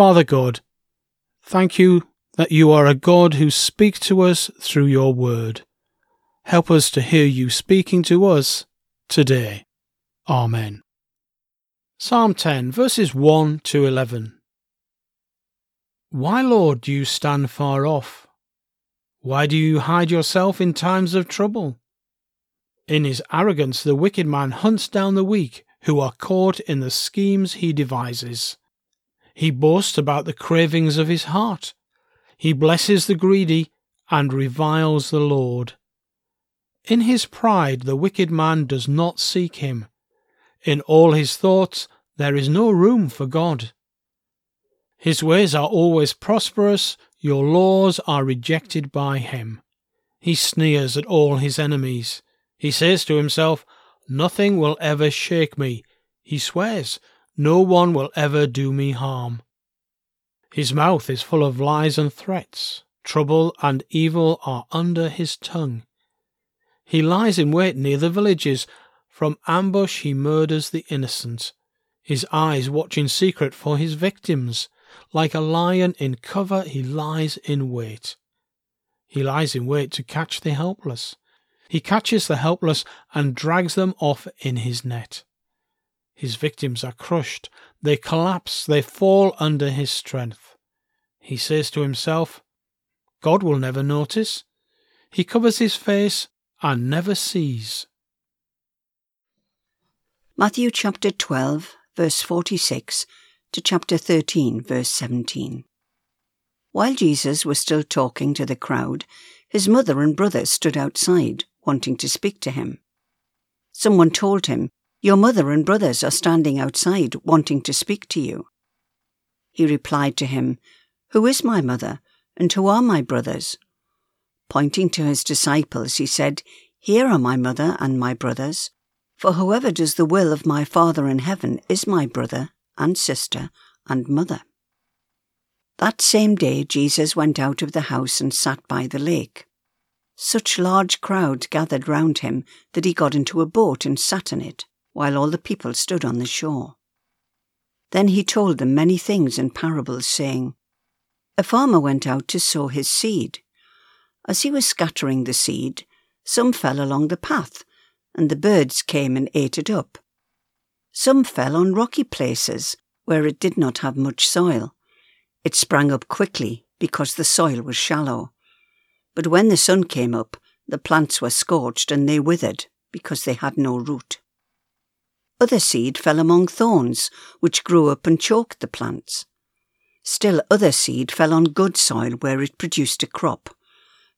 Father God, thank you that you are a God who speaks to us through your word. Help us to hear you speaking to us today. Amen. Psalm 10, verses 1 to 11. Why, Lord, do you stand far off? Why do you hide yourself in times of trouble? In his arrogance, the wicked man hunts down the weak who are caught in the schemes he devises. He boasts about the cravings of his heart. He blesses the greedy and reviles the Lord. In his pride, the wicked man does not seek him. In all his thoughts, there is no room for God. His ways are always prosperous, your laws are rejected by him. He sneers at all his enemies. He says to himself, Nothing will ever shake me. He swears, No one will ever do me harm. His mouth is full of lies and threats. Trouble and evil are under his tongue. He lies in wait near the villages. From ambush he murders the innocent. His eyes watch in secret for his victims. Like a lion in cover, he lies in wait. He lies in wait to catch the helpless. He catches the helpless and drags them off in his net. His victims are crushed. They collapse. They fall under his strength. He says to himself, God will never notice. He covers his face and never sees. Matthew chapter 12, verse 46 to chapter 13, verse 17. While Jesus was still talking to the crowd, his mother and brothers stood outside, wanting to speak to him. Someone told him, Your mother and brothers are standing outside, wanting to speak to you. He replied to him, Who is my mother, and who are my brothers? Pointing to his disciples, he said, Here are my mother and my brothers. For whoever does the will of my Father in heaven is my brother and sister and mother. That same day Jesus went out of the house and sat by the lake. Such large crowds gathered round him that he got into a boat and sat in it, while all the people stood on the shore. Then he told them many things in parables, saying, A farmer went out to sow his seed. As he was scattering the seed, some fell along the path, and the birds came and ate it up. Some fell on rocky places where it did not have much soil. It sprang up quickly because the soil was shallow. But when the sun came up, the plants were scorched and they withered because they had no root. Other seed fell among thorns, which grew up and choked the plants. Still other seed fell on good soil where it produced a crop,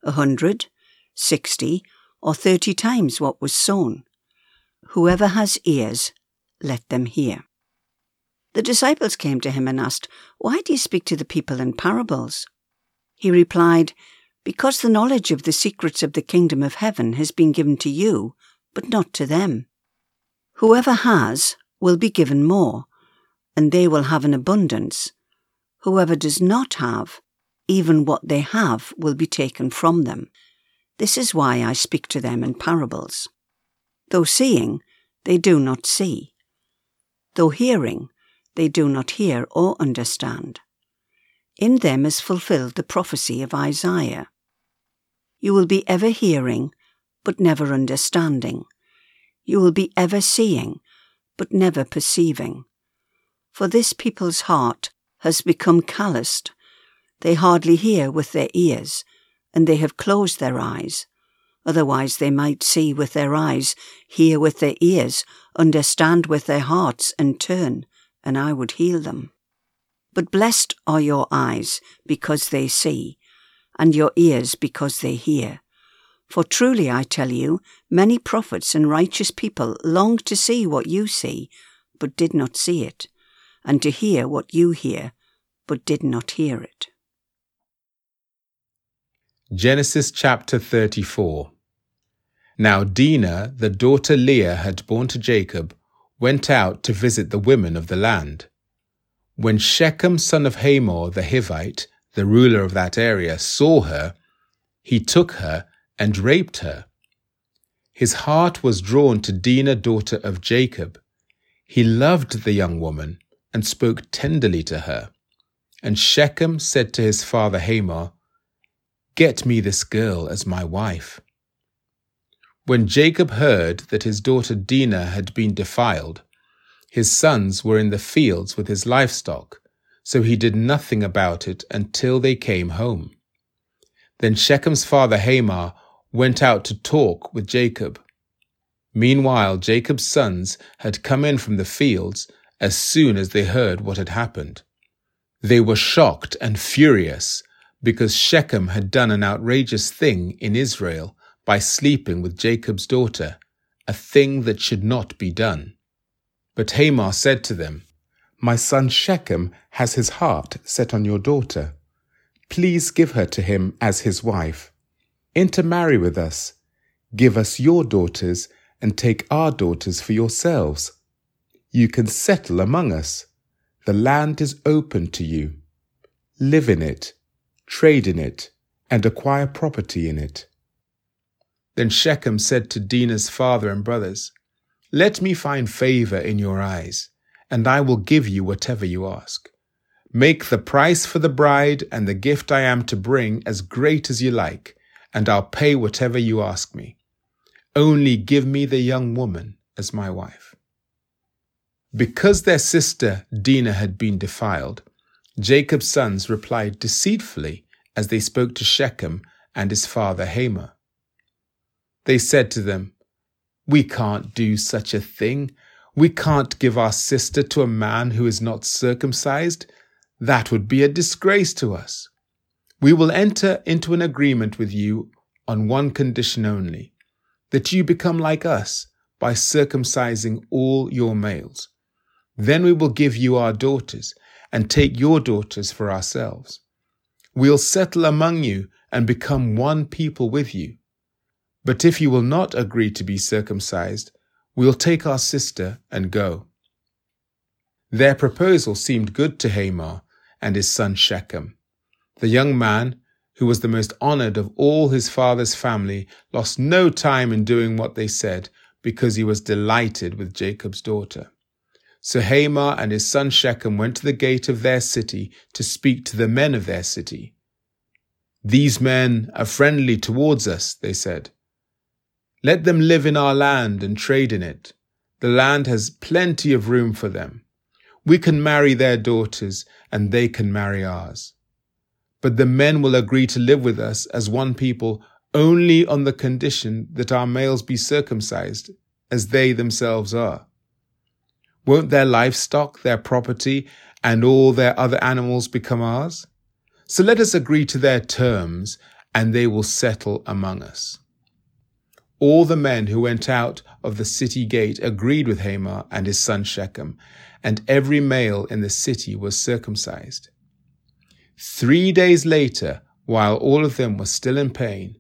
a hundred, sixty, or thirty times what was sown. Whoever has ears, let them hear. The disciples came to him and asked, Why do you speak to the people in parables? He replied, Because the knowledge of the secrets of the kingdom of heaven has been given to you, but not to them. Whoever has will be given more, and they will have an abundance. Whoever does not have, even what they have will be taken from them. This is why I speak to them in parables. Though seeing, they do not see. Though hearing, they do not hear or understand. In them is fulfilled the prophecy of Isaiah. You will be ever hearing, but never understanding. You will be ever seeing, but never perceiving. For this people's heart has become calloused. They hardly hear with their ears, and they have closed their eyes. Otherwise they might see with their eyes, hear with their ears, understand with their hearts, and turn, and I would heal them. But blessed are your eyes because they see, and your ears because they hear. For truly I tell you, many prophets and righteous people longed to see what you see, but did not see it, and to hear what you hear, but did not hear it. Genesis chapter 34 Now Dinah, the daughter Leah had born to Jacob, went out to visit the women of the land. When Shechem, son of Hamor the Hivite, the ruler of that area, saw her, he took her and raped her. His heart was drawn to Dinah, daughter of Jacob. He loved the young woman and spoke tenderly to her. And Shechem said to his father Hamor, Get me this girl as my wife. When Jacob heard that his daughter Dinah had been defiled, his sons were in the fields with his livestock, so he did nothing about it until they came home. Then Shechem's father Hamor went out to talk with Jacob. Meanwhile, Jacob's sons had come in from the fields as soon as they heard what had happened. They were shocked and furious because Shechem had done an outrageous thing in Israel by sleeping with Jacob's daughter, a thing that should not be done. But Hamor said to them, My son Shechem has his heart set on your daughter. Please give her to him as his wife. Intermarry with us. Give us your daughters and take our daughters for yourselves. You can settle among us. The land is open to you. Live in it trade in it, and acquire property in it. Then Shechem said to Dinah's father and brothers, Let me find favor in your eyes, and I will give you whatever you ask. Make the price for the bride and the gift I am to bring as great as you like, and I'll pay whatever you ask me. Only give me the young woman as my wife. Because their sister Dinah had been defiled, Jacob's sons replied deceitfully as they spoke to Shechem and his father Hamor. They said to them, We can't do such a thing. We can't give our sister to a man who is not circumcised. That would be a disgrace to us. We will enter into an agreement with you on one condition only that you become like us by circumcising all your males. Then we will give you our daughters and take your daughters for ourselves. We'll settle among you and become one people with you. But if you will not agree to be circumcised, we'll take our sister and go. Their proposal seemed good to Hamor and his son Shechem. The young man, who was the most honored of all his father's family, lost no time in doing what they said because he was delighted with Jacob's daughter. So Hamor and his son Shechem went to the gate of their city to speak to the men of their city. These men are friendly towards us, they said. Let them live in our land and trade in it. The land has plenty of room for them. We can marry their daughters and they can marry ours. But the men will agree to live with us as one people only on the condition that our males be circumcised, as they themselves are. Won't their livestock, their property, and all their other animals become ours? So let us agree to their terms, and they will settle among us. All the men who went out of the city gate agreed with Hamor and his son Shechem, and every male in the city was circumcised. Three days later, while all of them were still in pain,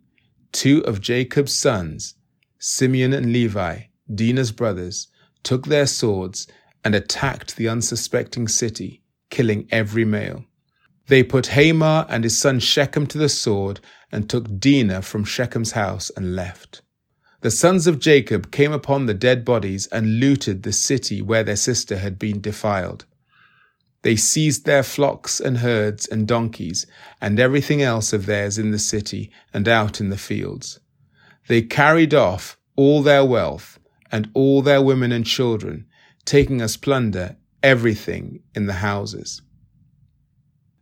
two of Jacob's sons, Simeon and Levi, Dinah's brothers, took their swords and attacked the unsuspecting city, killing every male. They put Hamor and his son Shechem to the sword and took Dinah from Shechem's house and left. The sons of Jacob came upon the dead bodies and looted the city where their sister had been defiled. They seized their flocks and herds and donkeys and everything else of theirs in the city and out in the fields. They carried off all their wealth and all their women and children, taking as plunder everything in the houses.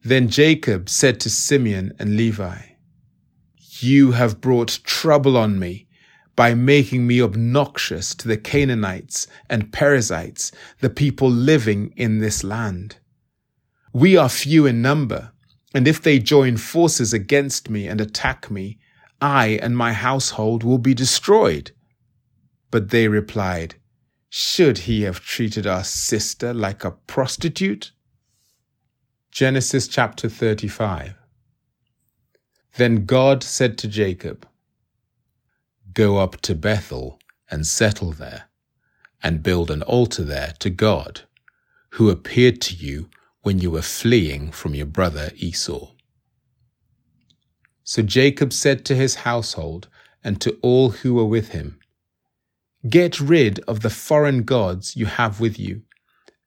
Then Jacob said to Simeon and Levi, You have brought trouble on me by making me obnoxious to the Canaanites and Perizzites, the people living in this land. We are few in number, and if they join forces against me and attack me, I and my household will be destroyed. But they replied, Should he have treated our sister like a prostitute? Genesis chapter 35. Then God said to Jacob, Go up to Bethel and settle there, and build an altar there to God, who appeared to you when you were fleeing from your brother Esau. So Jacob said to his household and to all who were with him, Get rid of the foreign gods you have with you,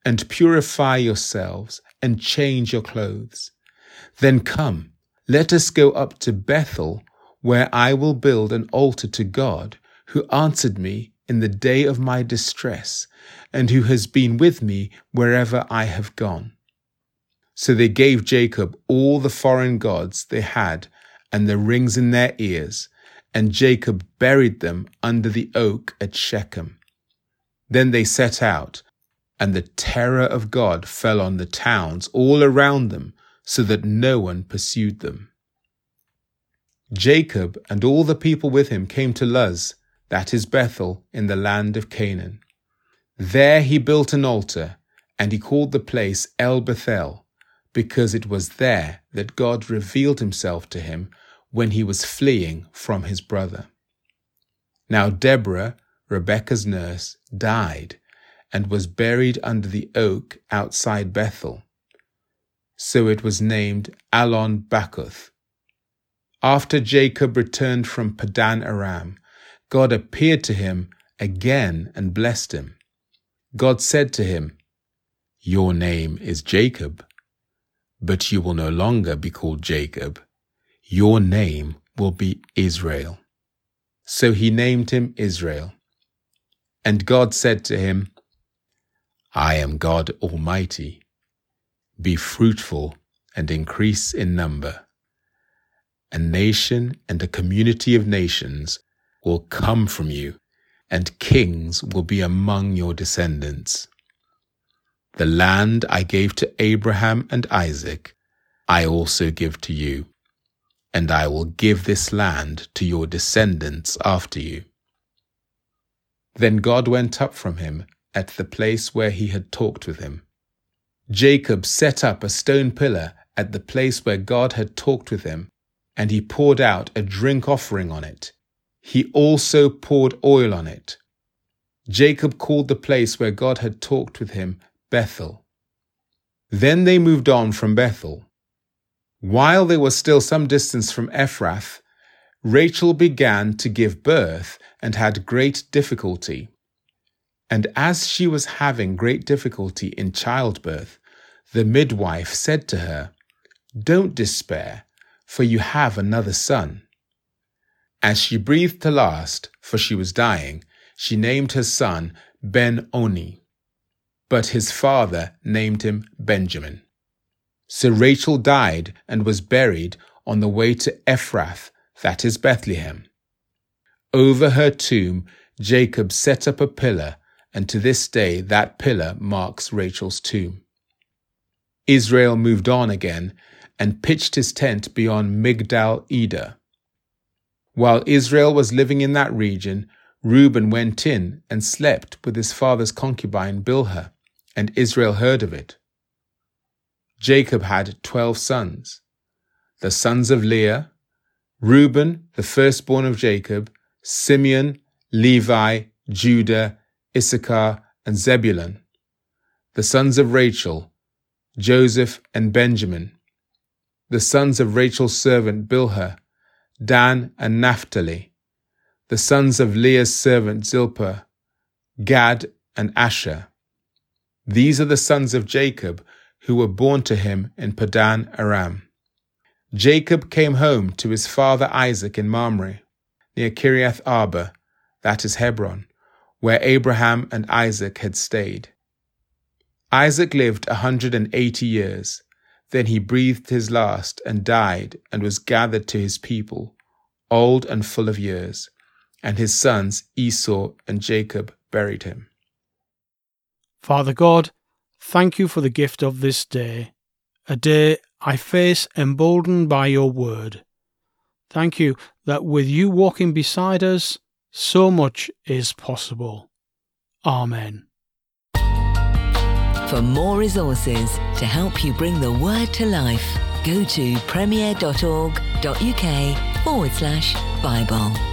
and purify yourselves and change your clothes. Then come, let us go up to Bethel, where I will build an altar to God, who answered me in the day of my distress, and who has been with me wherever I have gone. So they gave Jacob all the foreign gods they had and the rings in their ears, and Jacob buried them under the oak at Shechem. Then they set out and the terror of God fell on the towns all around them, so that no one pursued them. Jacob and all the people with him came to Luz, that is Bethel, in the land of Canaan. There he built an altar, and he called the place El Bethel, because it was there that God revealed himself to him when he was fleeing from his brother. Now Deborah, Rebekah's nurse, died and was buried under the oak outside Bethel. So it was named Allon Bakuth. After Jacob returned from Paddan Aram, God appeared to him again and blessed him. God said to him, Your name is Jacob, but you will no longer be called Jacob. Your name will be Israel. So he named him Israel. And God said to him, I am God Almighty. Be fruitful and increase in number. A nation and a community of nations will come from you, and kings will be among your descendants. The land I gave to Abraham and Isaac, I also give to you, and I will give this land to your descendants after you. Then God went up from him at the place where he had talked with him. Jacob set up a stone pillar at the place where God had talked with him, and he poured out a drink offering on it. He also poured oil on it. Jacob called the place where God had talked with him Bethel. Then they moved on from Bethel. While they were still some distance from Ephrath, Rachel began to give birth and had great difficulty. And as she was having great difficulty in childbirth, the midwife said to her, Don't despair, for you have another son. As she breathed to last, for she was dying, she named her son Ben Oni. But his father named him Benjamin. So Rachel died and was buried on the way to Ephrath, that is Bethlehem. Over her tomb, Jacob set up a pillar and to this day that pillar marks Rachel's tomb. Israel moved on again and pitched his tent beyond Migdal Eder. While Israel was living in that region, Reuben went in and slept with his father's concubine Bilhah, and Israel heard of it. Jacob had twelve sons. The sons of Leah, Reuben, the firstborn of Jacob, Simeon, Levi, Judah, Issachar, and Zebulun, the sons of Rachel, Joseph and Benjamin, the sons of Rachel's servant Bilhah, Dan and Naphtali, the sons of Leah's servant Zilpah, Gad and Asher. These are the sons of Jacob who were born to him in Paddan Aram. Jacob came home to his father Isaac in Mamre, near Kiriath Arba, that is Hebron, where Abraham and Isaac had stayed. Isaac lived a 180 years. Then he breathed his last and died and was gathered to his people, old and full of years. And his sons Esau and Jacob buried him. Father God, thank you for the gift of this day, a day I face emboldened by your word. Thank you that with you walking beside us, so much is possible. Amen. For more resources to help you bring the word to life, go to premier.org.uk forward slash Bible.